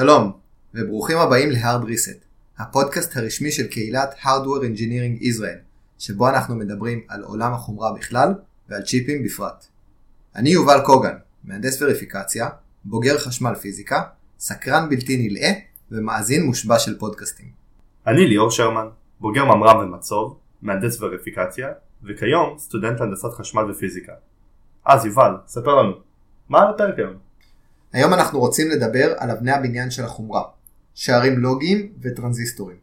שלום, וברוכים הבאים ל-Hard Reset, הפודקאסט הרשמי של קהילת Hardware Engineering Israel, שבו אנחנו מדברים על עולם החומרה בכלל ועל צ'יפים בפרט. אני יובל קוגן, מהנדס וריפיקציה, בוגר חשמל פיזיקה, סקרן בלתי נלאה ומאזין מושבע של פודקאסטים. אני ליאור שרמן, בוגר ממר"ם ומצוב, מהנדס וריפיקציה, וכיום סטודנט להנדסת חשמל ופיזיקה. אז יובל, ספר לנו, מה על הפרק היום? היום אנחנו רוצים לדבר על אבני הבניין של החומרה, שערים לוגיים וטרנזיסטורים.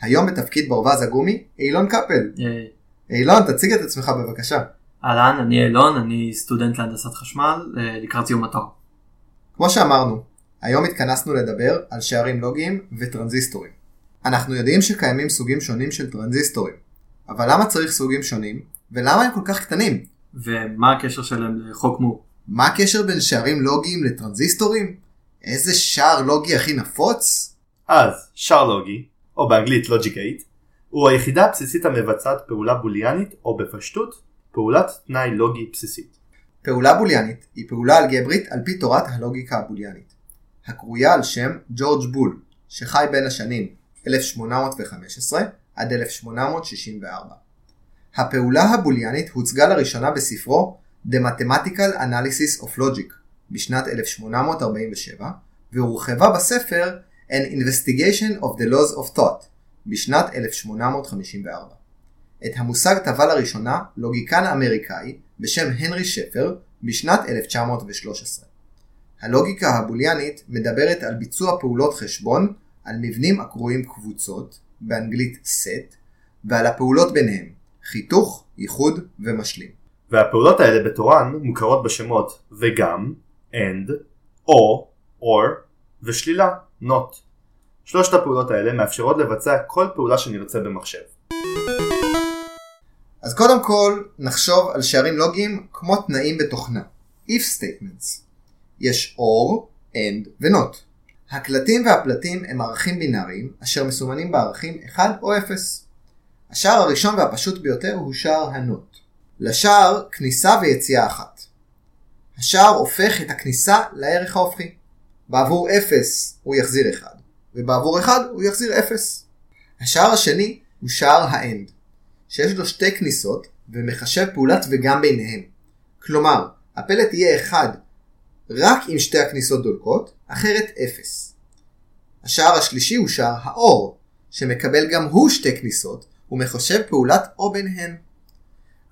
היום בתפקיד ברווז הגומי, אילון קפל. היי. אילון, תציג את עצמך בבקשה. אהלן, אני אילון, אני סטודנט להנדסת חשמל אה, לקראת סיום התואר. כמו שאמרנו, היום התכנסנו לדבר על שערים לוגיים וטרנזיסטורים. אנחנו יודעים שקיימים סוגים שונים של טרנזיסטורים, אבל למה צריך סוגים שונים, ולמה הם כל כך קטנים? ומה הקשר שלהם לחוק מור? מה הקשר בין שערים לוגיים לטרנזיסטורים? איזה שער לוגי הכי נפוץ? אז, שער לוגי, או באנגלית Logic 8, הוא היחידה הבסיסית המבצעת פעולה בוליאנית, או בפשטות, פעולת תנאי לוגי בסיסית. פעולה בוליאנית היא פעולה אלגברית על פי תורת הלוגיקה הבוליאנית, הקרויה על שם ג'ורג' בול, שחי בין השנים 1815 עד 1864. הפעולה הבוליאנית הוצגה לראשונה בספרו The Mathematical Analysis of Logic בשנת 1847, והורחבה בספר An Investigation of the Laws of Thought בשנת 1854. את המושג טבע לראשונה לוגיקן אמריקאי בשם הנרי שפר בשנת 1913. הלוגיקה הבוליאנית מדברת על ביצוע פעולות חשבון על מבנים הקרויים קבוצות, באנגלית set, ועל הפעולות ביניהם, חיתוך, ייחוד ומשלים. והפעולות האלה בתורן מוכרות בשמות וגם, and, או, or, ושלילה, not. שלושת הפעולות האלה מאפשרות לבצע כל פעולה שנרצה במחשב. אז קודם כל נחשוב על שערים לוגיים כמו תנאים בתוכנה, if statements. יש or, and ו-not. הקלטים והפלטים הם ערכים בינאריים אשר מסומנים בערכים 1 או 0. השער הראשון והפשוט ביותר הוא שער ה-not. לשער כניסה ויציאה אחת. השער הופך את הכניסה לערך ההופכי. בעבור 0 הוא יחזיר 1, ובעבור 1 הוא יחזיר 0. השער השני הוא שער ה-end, שיש לו שתי כניסות ומחשב פעולת וגם ביניהם. כלומר, הפלט יהיה 1 רק אם שתי הכניסות דולקות, אחרת 0. השער השלישי הוא שער האור, שמקבל גם הוא שתי כניסות ומחשב פעולת או ביניהן.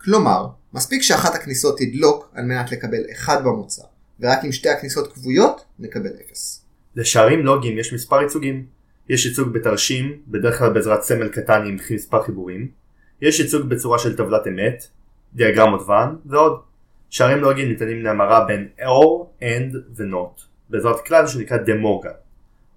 כלומר, מספיק שאחת הכניסות תדלוק על מנת לקבל 1 במוצא, ורק אם שתי הכניסות כבויות, נקבל 0. לשערים לוגיים יש מספר ייצוגים. יש ייצוג בתרשים, בדרך כלל בעזרת סמל קטן עם מספר חיבורים. יש ייצוג בצורה של טבלת אמת, דיאגרמות ואן ועוד. שערים לוגיים ניתנים להמרה בין or, and ו-not, בעזרת כלל שנקרא דה מורגן.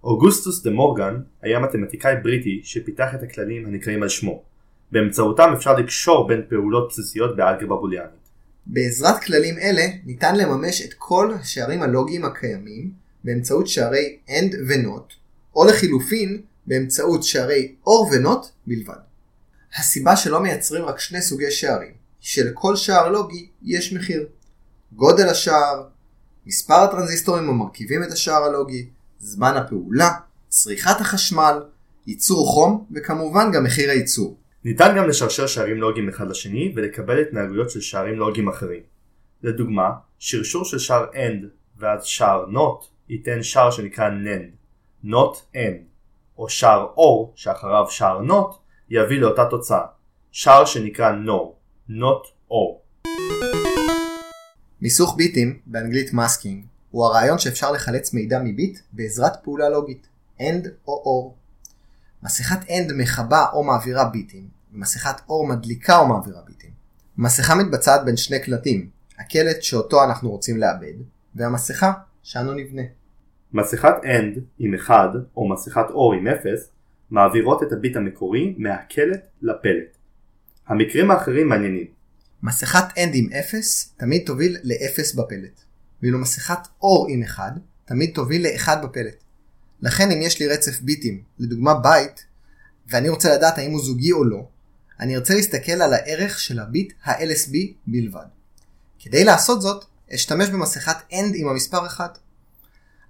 אוגוסטוס דה מורגן היה מתמטיקאי בריטי שפיתח את הכללים הנקראים על שמו. באמצעותם אפשר לקשור בין פעולות בסיסיות באלגברה בוליאנית. בעזרת כללים אלה ניתן לממש את כל השערים הלוגיים הקיימים באמצעות שערי AND ו-NOT, או לחילופין באמצעות שערי OR ו-NOT בלבד. הסיבה שלא מייצרים רק שני סוגי שערים, שלכל שער לוגי יש מחיר. גודל השער, מספר הטרנזיסטורים המרכיבים את השער הלוגי, זמן הפעולה, צריכת החשמל, ייצור חום וכמובן גם מחיר הייצור. ניתן גם לשרשר שערים לוגיים אחד לשני ולקבל התנהגויות של שערים לוגיים אחרים. לדוגמה, שרשור של שער AND ואז שער NOT ייתן שער שנקרא NAND, NOT AND, או שער OR שאחריו שער NOT יביא לאותה תוצאה, שער שנקרא NO, NOT OR. מיסוך ביטים, באנגלית masking, הוא הרעיון שאפשר לחלץ מידע מביט בעזרת פעולה לוגית, AND או OR. מסכת AND מכבה או מעבירה ביטים, ומסכת OR מדליקה או מעבירה ביטים. מסכה מתבצעת בין שני קלטים, הקלט שאותו אנחנו רוצים לעבד, והמסכה שאנו נבנה. מסכת AND עם 1 או מסכת OR עם 0 מעבירות את הביט המקורי מהקלט לפלט. המקרים האחרים מעניינים. מסכת AND עם 0 תמיד תוביל ל-0 בפלט, ואילו מסכת OR עם 1 תמיד תוביל ל-1 בפלט. לכן אם יש לי רצף ביטים, לדוגמה בייט, ואני רוצה לדעת האם הוא זוגי או לא, אני ארצה להסתכל על הערך של הביט ה-LSB בלבד. כדי לעשות זאת, אשתמש במסכת AND עם המספר 1.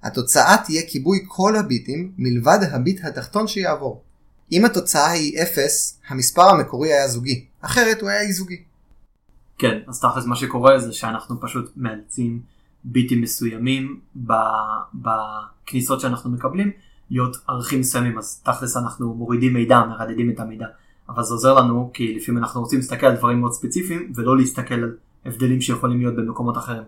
התוצאה תהיה כיבוי כל הביטים מלבד הביט התחתון שיעבור. אם התוצאה היא 0, המספר המקורי היה זוגי, אחרת הוא היה אי זוגי. כן, אז תכלס מה שקורה זה שאנחנו פשוט מאלצים ביטים מסוימים בכניסות שאנחנו מקבלים להיות ערכים מסוימים, אז תכלס אנחנו מורידים מידע, מרדדים את המידע. אבל זה עוזר לנו כי לפעמים אנחנו רוצים להסתכל על דברים מאוד ספציפיים ולא להסתכל על הבדלים שיכולים להיות במקומות אחרים.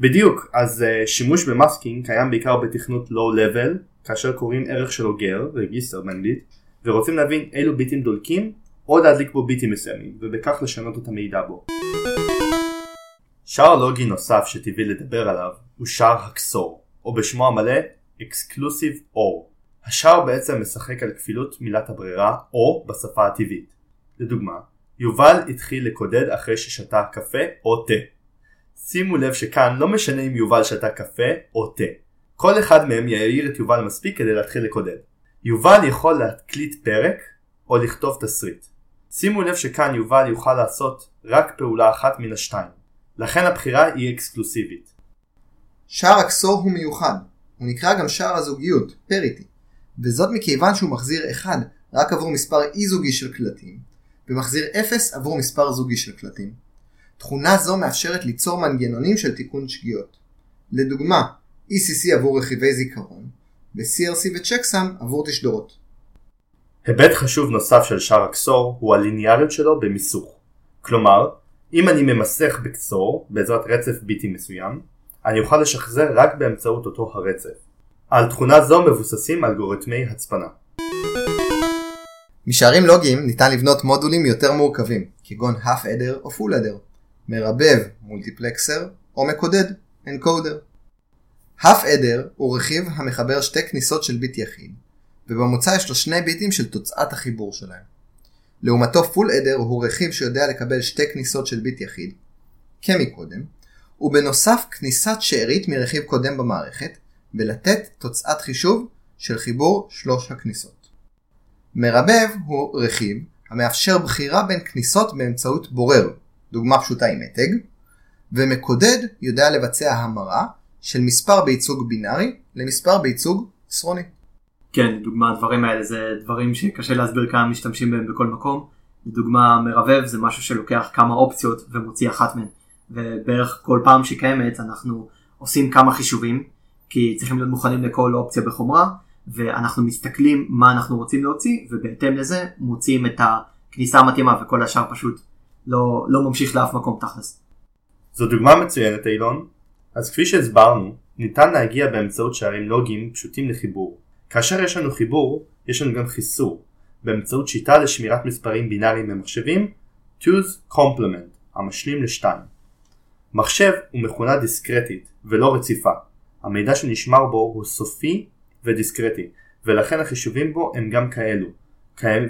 בדיוק, אז uh, שימוש במאסקינג קיים בעיקר בתכנות לואו-לבל, כאשר קוראים ערך של אוגר, רגיסטר באנגלית, ורוצים להבין אילו ביטים דולקים, או להדליק בו ביטים מסוימים, ובכך לשנות את המידע בו. שער לוגי נוסף שטבעי לדבר עליו הוא שער הקסור, או בשמו המלא Exclusive OR. השער בעצם משחק על כפילות מילת הברירה או בשפה הטבעית. לדוגמה, יובל התחיל לקודד אחרי ששתה קפה או תה. שימו לב שכאן לא משנה אם יובל שתה קפה או תה. כל אחד מהם יעיר את יובל מספיק כדי להתחיל לקודד. יובל יכול להקליט פרק או לכתוב תסריט. שימו לב שכאן יובל יוכל לעשות רק פעולה אחת מן השתיים. לכן הבחירה היא אקסקלוסיבית. שער הקסור הוא מיוחד, הוא נקרא גם שער הזוגיות, פריטי, וזאת מכיוון שהוא מחזיר 1 רק עבור מספר אי זוגי של קלטים, ומחזיר 0 עבור מספר זוגי של קלטים. תכונה זו מאפשרת ליצור מנגנונים של תיקון שגיאות. לדוגמה, ECC עבור רכיבי זיכרון, ו-CRC ו-Checksum עבור תשדורות. היבט חשוב נוסף של שער הקסור הוא הליניאריות שלו במיסוך. כלומר, אם אני ממסך בקסור בעזרת רצף ביטי מסוים, אני אוכל לשחזר רק באמצעות אותו הרצף. על תכונה זו מבוססים אלגוריתמי הצפנה. משערים לוגיים ניתן לבנות מודולים יותר מורכבים, כגון half adder או full adder, מרבב מולטיפלקסר או מקודד אנקודר. half adder הוא רכיב המחבר שתי כניסות של ביט יחיד, ובמוצא יש לו שני ביטים של תוצאת החיבור שלהם. לעומתו full adder הוא רכיב שיודע לקבל שתי כניסות של ביט יחיד, כמקודם, ובנוסף כניסת שארית מרכיב קודם במערכת, ולתת תוצאת חישוב של חיבור שלוש הכניסות. מרבב הוא רכיב המאפשר בחירה בין כניסות באמצעות בורר, דוגמה פשוטה עם מתג, ומקודד יודע לבצע המרה של מספר בייצוג בינארי למספר בייצוג עשרוני. כן, לדוגמה הדברים האלה זה דברים שקשה להסביר כמה משתמשים בהם בכל מקום. לדוגמה מרבב זה משהו שלוקח כמה אופציות ומוציא אחת מהן. ובערך כל פעם שהיא קיימת אנחנו עושים כמה חישובים כי צריכים להיות מוכנים לכל אופציה בחומרה ואנחנו מסתכלים מה אנחנו רוצים להוציא ובהתאם לזה מוציאים את הכניסה המתאימה וכל השאר פשוט לא, לא ממשיך לאף מקום תכלס. זו דוגמה מצוינת אילון. אז כפי שהסברנו, ניתן להגיע באמצעות שערים לוגיים פשוטים לחיבור. כאשר יש לנו חיבור, יש לנו גם חיסור, באמצעות שיטה לשמירת מספרים בינאריים במחשבים, choose complement, המשלים לשתיים. מחשב הוא מכונה דיסקרטית ולא רציפה. המידע שנשמר בו הוא סופי ודיסקרטי, ולכן החישובים בו הם גם כאלו.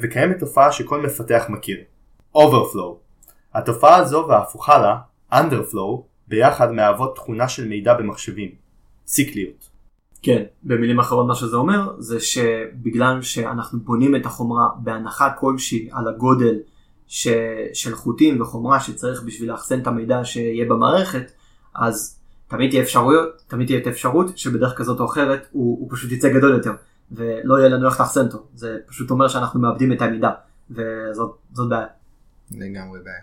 וקיימת תופעה שכל מפתח מכיר. Overflow. התופעה הזו וההפוכה לה, Underflow, ביחד מהוות תכונה של מידע במחשבים. ציקליות. כן, במילים אחרות מה שזה אומר זה שבגלל שאנחנו בונים את החומרה בהנחה כלשהי על הגודל ש... של חוטים וחומרה שצריך בשביל לאחסן את המידע שיהיה במערכת, אז תמיד תהיה אפשרויות, תמיד תהיה את האפשרות שבדרך כזאת או אחרת הוא, הוא פשוט יצא גדול יותר ולא יהיה לנו איך לאחסן אותו, זה פשוט אומר שאנחנו מאבדים את המידע וזאת בעיה. לגמרי בעיה.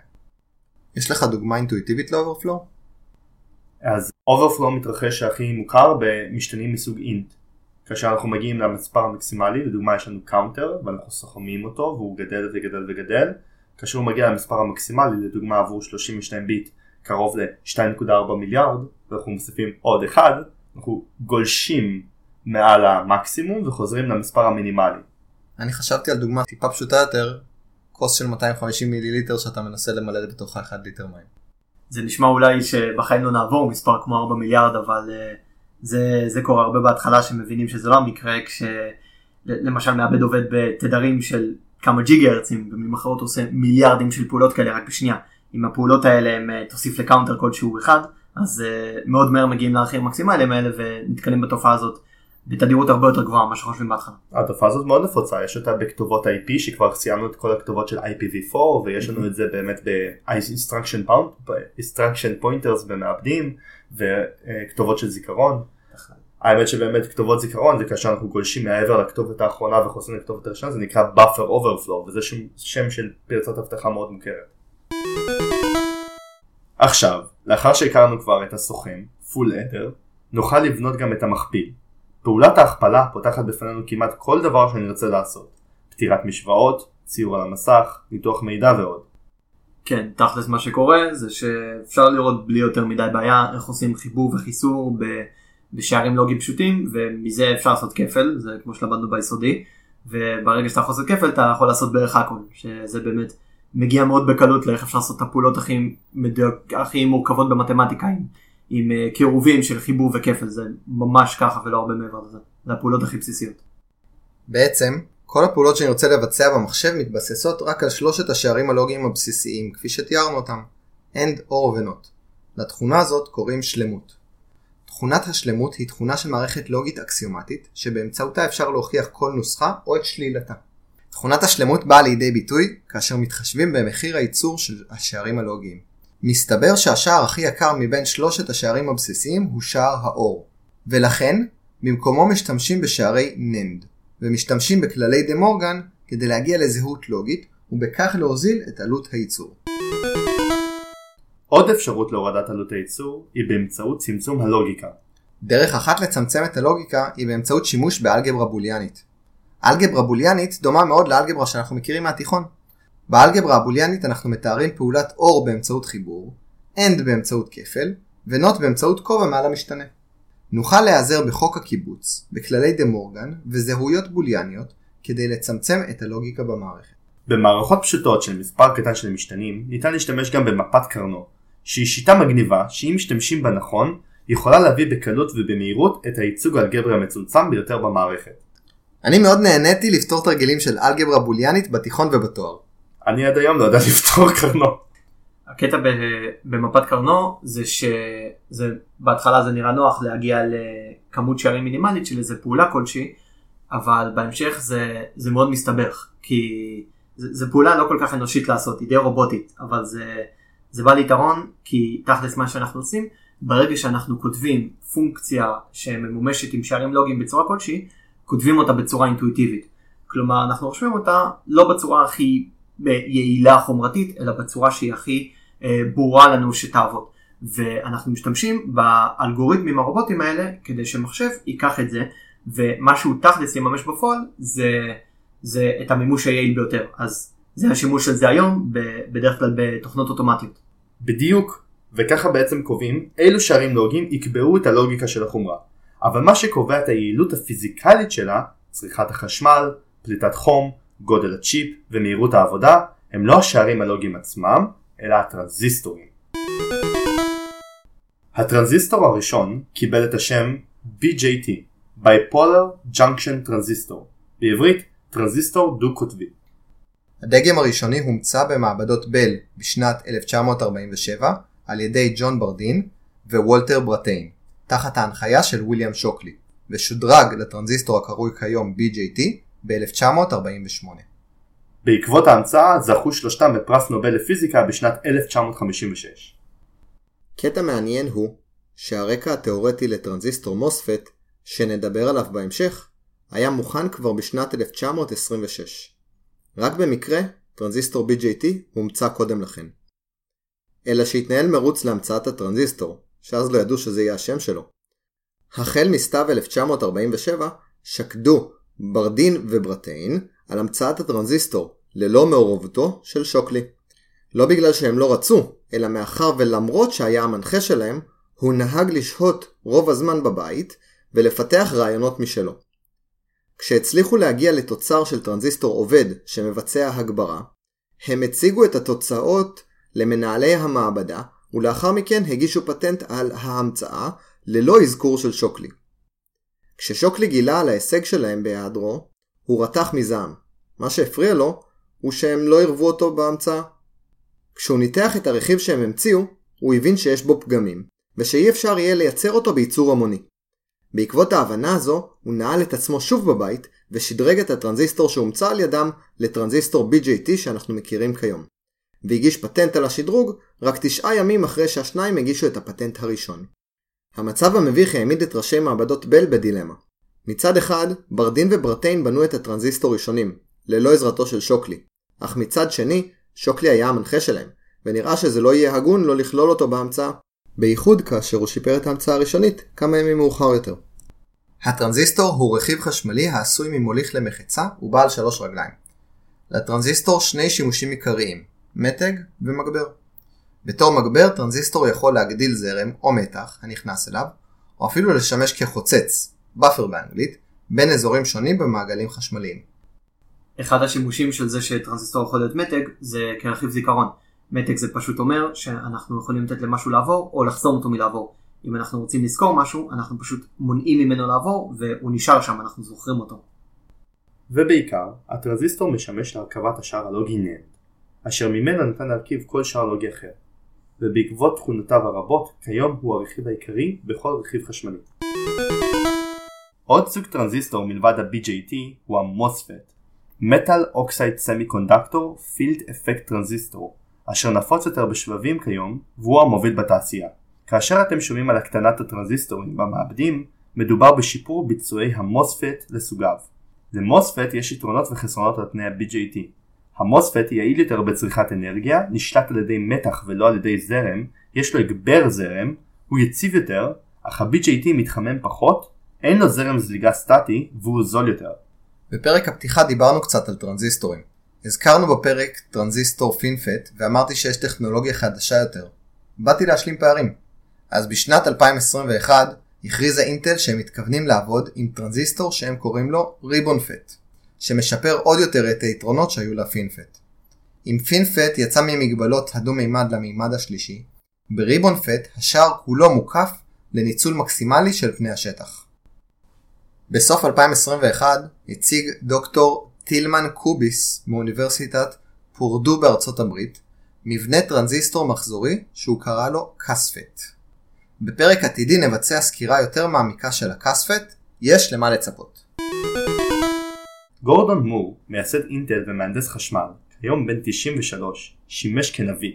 יש לך דוגמה אינטואיטיבית ל overflow? אז overflow מתרחש הכי מוכר במשתנים מסוג int. כאשר אנחנו מגיעים למספר המקסימלי, לדוגמה יש לנו counter ואנחנו סוכמים אותו והוא גדל וגדל וגדל, כאשר הוא מגיע למספר המקסימלי, לדוגמה עבור 32 ביט קרוב ל-2.4 מיליארד, ואנחנו מוסיפים עוד אחד, אנחנו גולשים מעל המקסימום וחוזרים למספר המינימלי. אני חשבתי על דוגמה טיפה פשוטה יותר, כוס של 250 מיליליטר שאתה מנסה למלא בתוך 1 ליטר מים. זה נשמע אולי שבחיים לא נעבור מספר כמו 4 מיליארד, אבל uh, זה, זה קורה הרבה בהתחלה שמבינים שזה לא המקרה, כשלמשל מעבד עובד בתדרים של כמה ג'יגה הרצים, במילים אחרות עושה מיליארדים של פעולות כאלה רק בשנייה. אם הפעולות האלה הם אה, תוסיף ל counter כלשהו אחד, אז uh, מאוד מהר מגיעים לערכים המקסימליים האלה ונתקלים בתופעה הזאת בתדירות הרבה יותר גבוהה ממה שחושבים בהתחלה. התופעה הזאת מאוד נפוצה, יש אותה בכתובות IP שכבר סיימנו את כל הכתובות של IPv4 ויש לנו את זה באמת ב-instruction pointers במעבדים וכתובות של זיכרון. האמת שבאמת כתובות זיכרון זה כאשר אנחנו גולשים מעבר לכתובת האחרונה וחוזרים לכתובת הראשונה זה נקרא buffer overflow וזה שם, שם של פרצת אבטחה מאוד מוכרת. עכשיו, לאחר שהכרנו כבר את הסוכן, full adder, נוכל לבנות גם את המכפיל. פעולת ההכפלה פותחת בפנינו כמעט כל דבר שנרצה לעשות. פתירת משוואות, ציור על המסך, ניתוח מידע ועוד. כן, תכלס מה שקורה זה שאפשר לראות בלי יותר מדי בעיה איך עושים חיבור וחיסור ב- בשערים לוגיים פשוטים ומזה אפשר לעשות כפל, זה כמו שלמדנו ביסודי, וברגע שאתה יכול לעשות כפל אתה יכול לעשות בערך הכל, שזה באמת מגיע מאוד בקלות לאיך אפשר לעשות את הפעולות הכי, מדויק, הכי מורכבות במתמטיקה עם, עם uh, קירובים של חיבור וכפל, זה ממש ככה ולא הרבה מעבר לזה, זה הפעולות הכי בסיסיות. בעצם, כל הפעולות שאני רוצה לבצע במחשב מתבססות רק על שלושת השערים הלוגיים הבסיסיים, כפי שתיארנו אותם, AND, OR ו-NOT. לתכונה הזאת קוראים שלמות. תכונת השלמות היא תכונה של מערכת לוגית אקסיומטית, שבאמצעותה אפשר להוכיח כל נוסחה או את שלילתה. תכונת השלמות באה לידי ביטוי כאשר מתחשבים במחיר הייצור של השערים הלוגיים. מסתבר שהשער הכי יקר מבין שלושת השערים הבסיסיים הוא שער האור, ולכן במקומו משתמשים בשערי NAND, ומשתמשים בכללי דה מורגן כדי להגיע לזהות לוגית, ובכך להוזיל את עלות הייצור. עוד אפשרות להורדת עלות הייצור היא באמצעות צמצום הלוגיקה. דרך אחת לצמצם את הלוגיקה היא באמצעות שימוש באלגברה בוליאנית. אלגברה בוליאנית דומה מאוד לאלגברה שאנחנו מכירים מהתיכון. באלגברה הבוליאנית אנחנו מתארים פעולת OR באמצעות חיבור, AND באמצעות כפל, ו-NOT באמצעות כובע מעל המשתנה. נוכל להיעזר בחוק הקיבוץ, בכללי דה מורגן וזהויות בוליאניות כדי לצמצם את הלוגיקה במערכת. במערכות פשוטות של מספר קטן של משתנים ניתן להשתמש גם במפת קרנו, שהיא שיטה מגניבה שאם משתמשים בה נכון, יכולה להביא בקלות ובמהירות את הייצוג האלגברי המצומצם ביותר במערכת. אני מאוד נהניתי לפתור תרגילים של אלגברה בוליאנית בתיכון ובתואר. אני עד היום לא יודע לפתור קרנו. הקטע ב- במפת קרנו זה שזה בהתחלה זה נראה נוח להגיע לכמות שערים מינימלית של איזה פעולה כלשהי אבל בהמשך זה, זה מאוד מסתבך כי זה, זה פעולה לא כל כך אנושית לעשות היא די רובוטית אבל זה, זה בא ליתרון כי תכלס מה שאנחנו עושים ברגע שאנחנו כותבים פונקציה שממומשת עם שערים לוגיים בצורה כלשהי כותבים אותה בצורה אינטואיטיבית כלומר אנחנו רושמים אותה לא בצורה הכי יעילה חומרתית אלא בצורה שהיא הכי אה, ברורה לנו שתעבוד. ואנחנו משתמשים באלגוריתמים הרובוטים האלה כדי שמחשב ייקח את זה ומה שהוא תכלס יממש בפועל זה, זה את המימוש היעיל ביותר אז זה השימוש של זה היום בדרך כלל בתוכנות אוטומטיות. בדיוק, וככה בעצם קובעים אילו שערים לוגיים יקבעו את הלוגיקה של החומרה. אבל מה שקובע את היעילות הפיזיקלית שלה, צריכת החשמל, פליטת חום, גודל הצ'יפ ומהירות העבודה, הם לא השערים הלוגיים עצמם, אלא הטרנזיסטורים. הטרנזיסטור הראשון קיבל את השם BJT, Bipolar Junction Transistor, בעברית טרנזיסטור דו-קוטבי. הדגם הראשוני הומצא במעבדות בל בשנת 1947 על ידי ג'ון ברדין ווולטר ברטיין, תחת ההנחיה של ויליאם שוקלי, ושודרג לטרנזיסטור הקרוי כיום BJT ב-1948. בעקבות ההמצאה זכו שלושתם בפרס נובל לפיזיקה בשנת 1956. קטע מעניין הוא שהרקע התאורטי לטרנזיסטור MOSFET, שנדבר עליו בהמשך, היה מוכן כבר בשנת 1926. רק במקרה, טרנזיסטור BJT הומצא קודם לכן. אלא שהתנהל מרוץ להמצאת הטרנזיסטור, שאז לא ידעו שזה יהיה השם שלו. החל מסתיו 1947 שקדו ברדין וברטיין על המצאת הטרנזיסטור ללא מעורבותו של שוקלי. לא בגלל שהם לא רצו, אלא מאחר ולמרות שהיה המנחה שלהם, הוא נהג לשהות רוב הזמן בבית ולפתח רעיונות משלו. כשהצליחו להגיע לתוצר של טרנזיסטור עובד שמבצע הגברה, הם הציגו את התוצאות למנהלי המעבדה, ולאחר מכן הגישו פטנט על ההמצאה ללא אזכור של שוקלי. כששוקלי גילה על ההישג שלהם בהיעדרו, הוא רתח מזעם. מה שהפריע לו, הוא שהם לא ערבו אותו בהמצאה. כשהוא ניתח את הרכיב שהם המציאו, הוא הבין שיש בו פגמים, ושאי אפשר יהיה לייצר אותו בייצור המוני. בעקבות ההבנה הזו, הוא נעל את עצמו שוב בבית, ושדרג את הטרנזיסטור שהומצא על ידם לטרנזיסטור BJT שאנחנו מכירים כיום. והגיש פטנט על השדרוג רק תשעה ימים אחרי שהשניים הגישו את הפטנט הראשון. המצב המביך העמיד את ראשי מעבדות בל בדילמה. מצד אחד, ברדין וברטיין בנו את הטרנזיסטור ראשונים, ללא עזרתו של שוקלי. אך מצד שני, שוקלי היה המנחה שלהם, ונראה שזה לא יהיה הגון לא לכלול אותו בהמצאה. בייחוד כאשר הוא שיפר את ההמצאה הראשונית כמה ימים מאוחר יותר. הטרנזיסטור הוא רכיב חשמלי העשוי ממוליך למחצה ובעל שלוש רגליים. לטרנזיסטור שני שימושים עיקריים, מתג ומגבר. בתור מגבר טרנזיסטור יכול להגדיל זרם או מתח הנכנס אליו, או אפילו לשמש כחוצץ, buffer באנגלית, בין אזורים שונים במעגלים חשמליים. אחד השימושים של זה שטרנזיסטור יכול להיות מתג זה כרכיב זיכרון. מתג זה פשוט אומר שאנחנו יכולים לתת למשהו לעבור או לחסום אותו מלעבור. אם אנחנו רוצים לזכור משהו אנחנו פשוט מונעים ממנו לעבור והוא נשאר שם אנחנו זוכרים אותו. ובעיקר, הטרנזיסטור משמש להרכבת השער הלוגי NAND, אשר ממנו ניתן להרכיב כל שער לוגי אחר, ובעקבות תכונותיו הרבות, כיום הוא הרכיב העיקרי בכל רכיב חשמלי. עוד סוג טרנזיסטור מלבד ה-BJT הוא ה-MOSFET, Metal Oxide Semiconductor Field Effect Transistor, אשר נפוץ יותר בשבבים כיום, והוא המוביל בתעשייה. כאשר אתם שומעים על הקטנת הטרנזיסטורים במעבדים, מדובר בשיפור ביצועי המוספט לסוגיו. למוספט יש יתרונות וחסרונות על פני ה-BJT. ה MOSFET יעיל יותר בצריכת אנרגיה, נשלט על ידי מתח ולא על ידי זרם, יש לו הגבר זרם, הוא יציב יותר, אך ה-BJT מתחמם פחות, אין לו זרם זליגה סטטי והוא זול יותר. בפרק הפתיחה דיברנו קצת על טרנזיסטורים. הזכרנו בפרק טרנזיסטור FinFET ואמרתי שיש טכנולוגיה חדשה יותר. באתי להשלים פערים. אז בשנת 2021 הכריזה אינטל שהם מתכוונים לעבוד עם טרנזיסטור שהם קוראים לו RibbonFET, שמשפר עוד יותר את היתרונות שהיו ל FinFET. אם FinFET יצא ממגבלות הדו-מימד למימד השלישי, ב RibbonFET השער כולו מוקף לניצול מקסימלי של פני השטח. בסוף 2021 הציג דוקטור טילמן קוביס מאוניברסיטת פורדו בארצות הברית מבנה טרנזיסטור מחזורי שהוא קרא לו CasFET. בפרק עתידי נבצע סקירה יותר מעמיקה של ה CasFET, יש למה לצפות. גורדון מור, מייסד אינטל ומהנדס חשמל, כיום בן 93, שימש כנביא.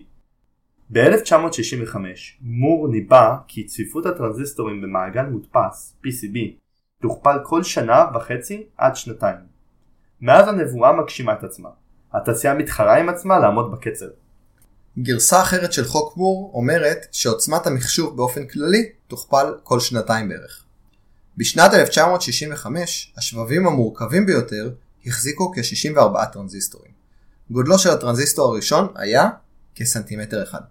ב-1965 מור ניבא כי צפיפות הטרנזיסטורים במעגל מודפס, PCB, תוכפל כל שנה וחצי עד שנתיים. מאז הנבואה מגשימה את עצמה. התעשייה מתחרה עם עצמה לעמוד בקצב. גרסה אחרת של חוק מור אומרת שעוצמת המחשוב באופן כללי תוכפל כל שנתיים בערך. בשנת 1965 השבבים המורכבים ביותר החזיקו כ-64 טרנזיסטורים. גודלו של הטרנזיסטור הראשון היה כסנטימטר אחד.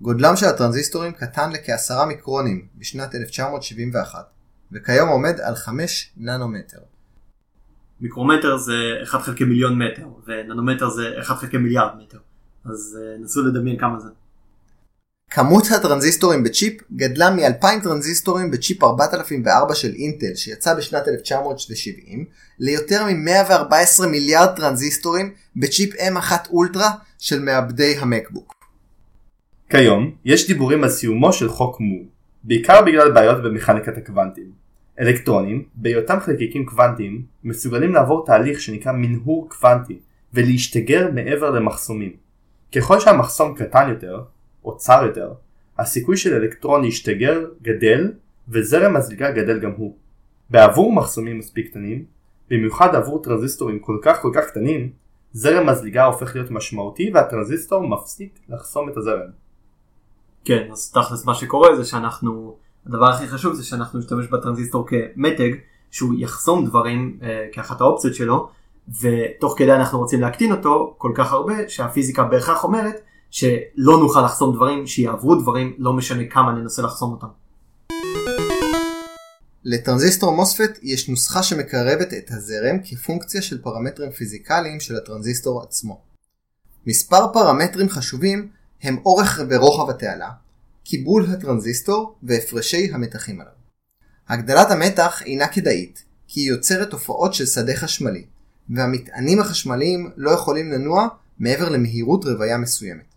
גודלם של הטרנזיסטורים קטן לכ-10 מיקרונים בשנת 1971 וכיום עומד על 5 ננומטר. מיקרומטר זה 1 חלקי מיליון מטר וננומטר זה 1 חלקי מיליארד מטר. אז אה, נסו לדמיין כמה זה. כמות הטרנזיסטורים בצ'יפ גדלה מ-2000 טרנזיסטורים בצ'יפ 4004 של אינטל שיצא בשנת 1970 ליותר מ-114 מיליארד טרנזיסטורים בצ'יפ M1 Ultra של מעבדי המקבוק. כיום יש דיבורים על סיומו של חוק מור, בעיקר בגלל בעיות במכניקת הקוונטים. אלקטרונים, בהיותם חלקיקים קוונטיים, מסוגלים לעבור תהליך שנקרא מנהור קוונטי ולהשתגר מעבר למחסומים. ככל שהמחסום קטן יותר, או צר יותר, הסיכוי של אלקטרון להשתגר גדל וזרם הזליגה גדל גם הוא. בעבור מחסומים מספיק קטנים, במיוחד עבור טרנזיסטורים כל כך כל כך קטנים, זרם הזליגה הופך להיות משמעותי והטרנזיסטור מפסיק לחסום את הזרם. כן, אז תכלס מה שקורה זה שאנחנו, הדבר הכי חשוב זה שאנחנו נשתמש בטרנזיסטור כמתג, שהוא יחסום דברים אה, כאחת האופציות שלו, ותוך כדי אנחנו רוצים להקטין אותו כל כך הרבה שהפיזיקה בהכרח אומרת שלא נוכל לחסום דברים, שיעברו דברים, לא משנה כמה ננסה לחסום אותם. לטרנזיסטור MOSFET יש נוסחה שמקרבת את הזרם כפונקציה של פרמטרים פיזיקליים של הטרנזיסטור עצמו. מספר פרמטרים חשובים הם אורך ורוחב התעלה, קיבול הטרנזיסטור והפרשי המתחים עליו. הגדלת המתח אינה כדאית, כי היא יוצרת תופעות של שדה חשמלי, והמטענים החשמליים לא יכולים לנוע מעבר למהירות רוויה מסוימת.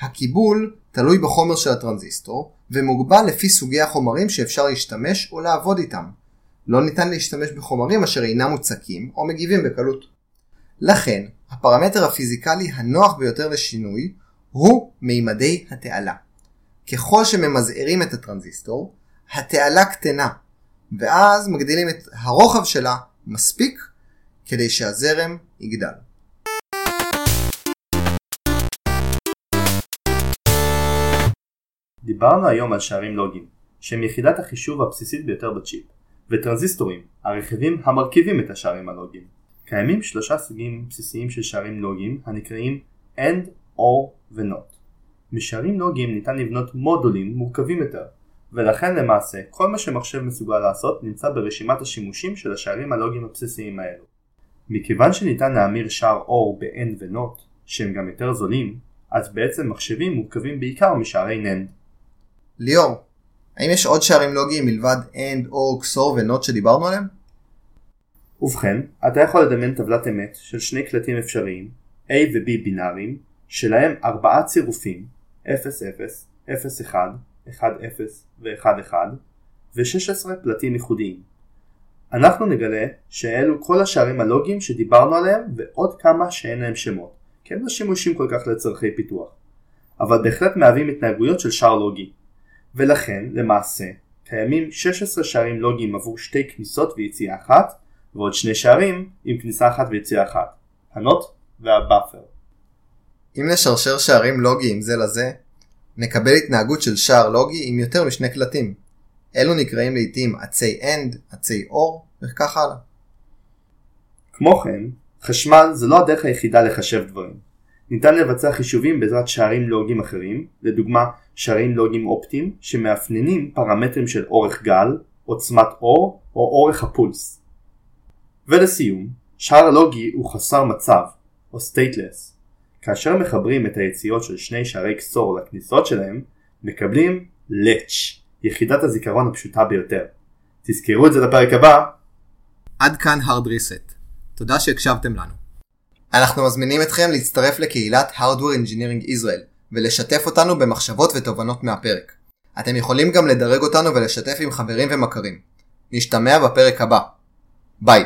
הקיבול תלוי בחומר של הטרנזיסטור, ומוגבל לפי סוגי החומרים שאפשר להשתמש או לעבוד איתם. לא ניתן להשתמש בחומרים אשר אינם מוצקים או מגיבים בקלות. לכן, הפרמטר הפיזיקלי הנוח ביותר לשינוי הוא מימדי התעלה. ככל שממזערים את הטרנזיסטור, התעלה קטנה, ואז מגדילים את הרוחב שלה מספיק כדי שהזרם יגדל. דיברנו היום על שערים לוגיים, שהם יחידת החישוב הבסיסית ביותר בצ'יפ, וטרנזיסטורים, הרכיבים המרכיבים את השערים הלוגיים. קיימים שלושה סוגים בסיסיים של שערים לוגיים הנקראים AND, OR ו-NOT. משערים לוגיים ניתן לבנות מודולים מורכבים יותר, ולכן למעשה כל מה שמחשב מסוגל לעשות נמצא ברשימת השימושים של השערים הלוגיים הבסיסיים האלו. מכיוון שניתן להמיר שער OR ב-AND ו-NOT, שהם גם יותר זולים, אז בעצם מחשבים מורכבים בעיקר משערי NAND. ליאור, האם יש עוד שערים לוגיים מלבד AND, OR, XOR ו-NOT שדיברנו עליהם? ובכן, אתה יכול לדמיין טבלת אמת של שני קלטים אפשריים, A ו-B בינאריים, שלהם ארבעה צירופים 0, 0, 0, 1, 1, 0 ו-1, 1, ו-16 פלטים ייחודיים. אנחנו נגלה שאלו כל השערים הלוגיים שדיברנו עליהם ועוד כמה שאין להם שמות, כי הם לא שימושים כל כך לצורכי פיתוח. אבל בהחלט מהווים התנהגויות של שער לוגי. ולכן, למעשה, קיימים 16 שערים לוגיים עבור שתי כניסות ויציאה אחת, ועוד שני שערים עם כניסה אחת ויציאה אחת, הנוט והבאפר. אם נשרשר שערים לוגיים זה לזה, נקבל התנהגות של שער לוגי עם יותר משני קלטים. אלו נקראים לעיתים עצי AND, עצי OR וכך הלאה. כמו כן, חשמל זה לא הדרך היחידה לחשב דברים. ניתן לבצע חישובים בעזרת שערים לוגיים אחרים, לדוגמה שערים לוגיים אופטיים שמאפיינים פרמטרים של אורך גל, עוצמת אור או אורך הפולס. ולסיום, שער לוגי הוא חסר מצב, או stateless. כאשר מחברים את היציאות של שני שערי קסור לכניסות שלהם, מקבלים לץ', יחידת הזיכרון הפשוטה ביותר. תזכרו את זה לפרק הבא. עד כאן hard reset. תודה שהקשבתם לנו. אנחנו מזמינים אתכם להצטרף לקהילת Hardware Engineering Israel ולשתף אותנו במחשבות ותובנות מהפרק. אתם יכולים גם לדרג אותנו ולשתף עם חברים ומכרים. נשתמע בפרק הבא. ביי.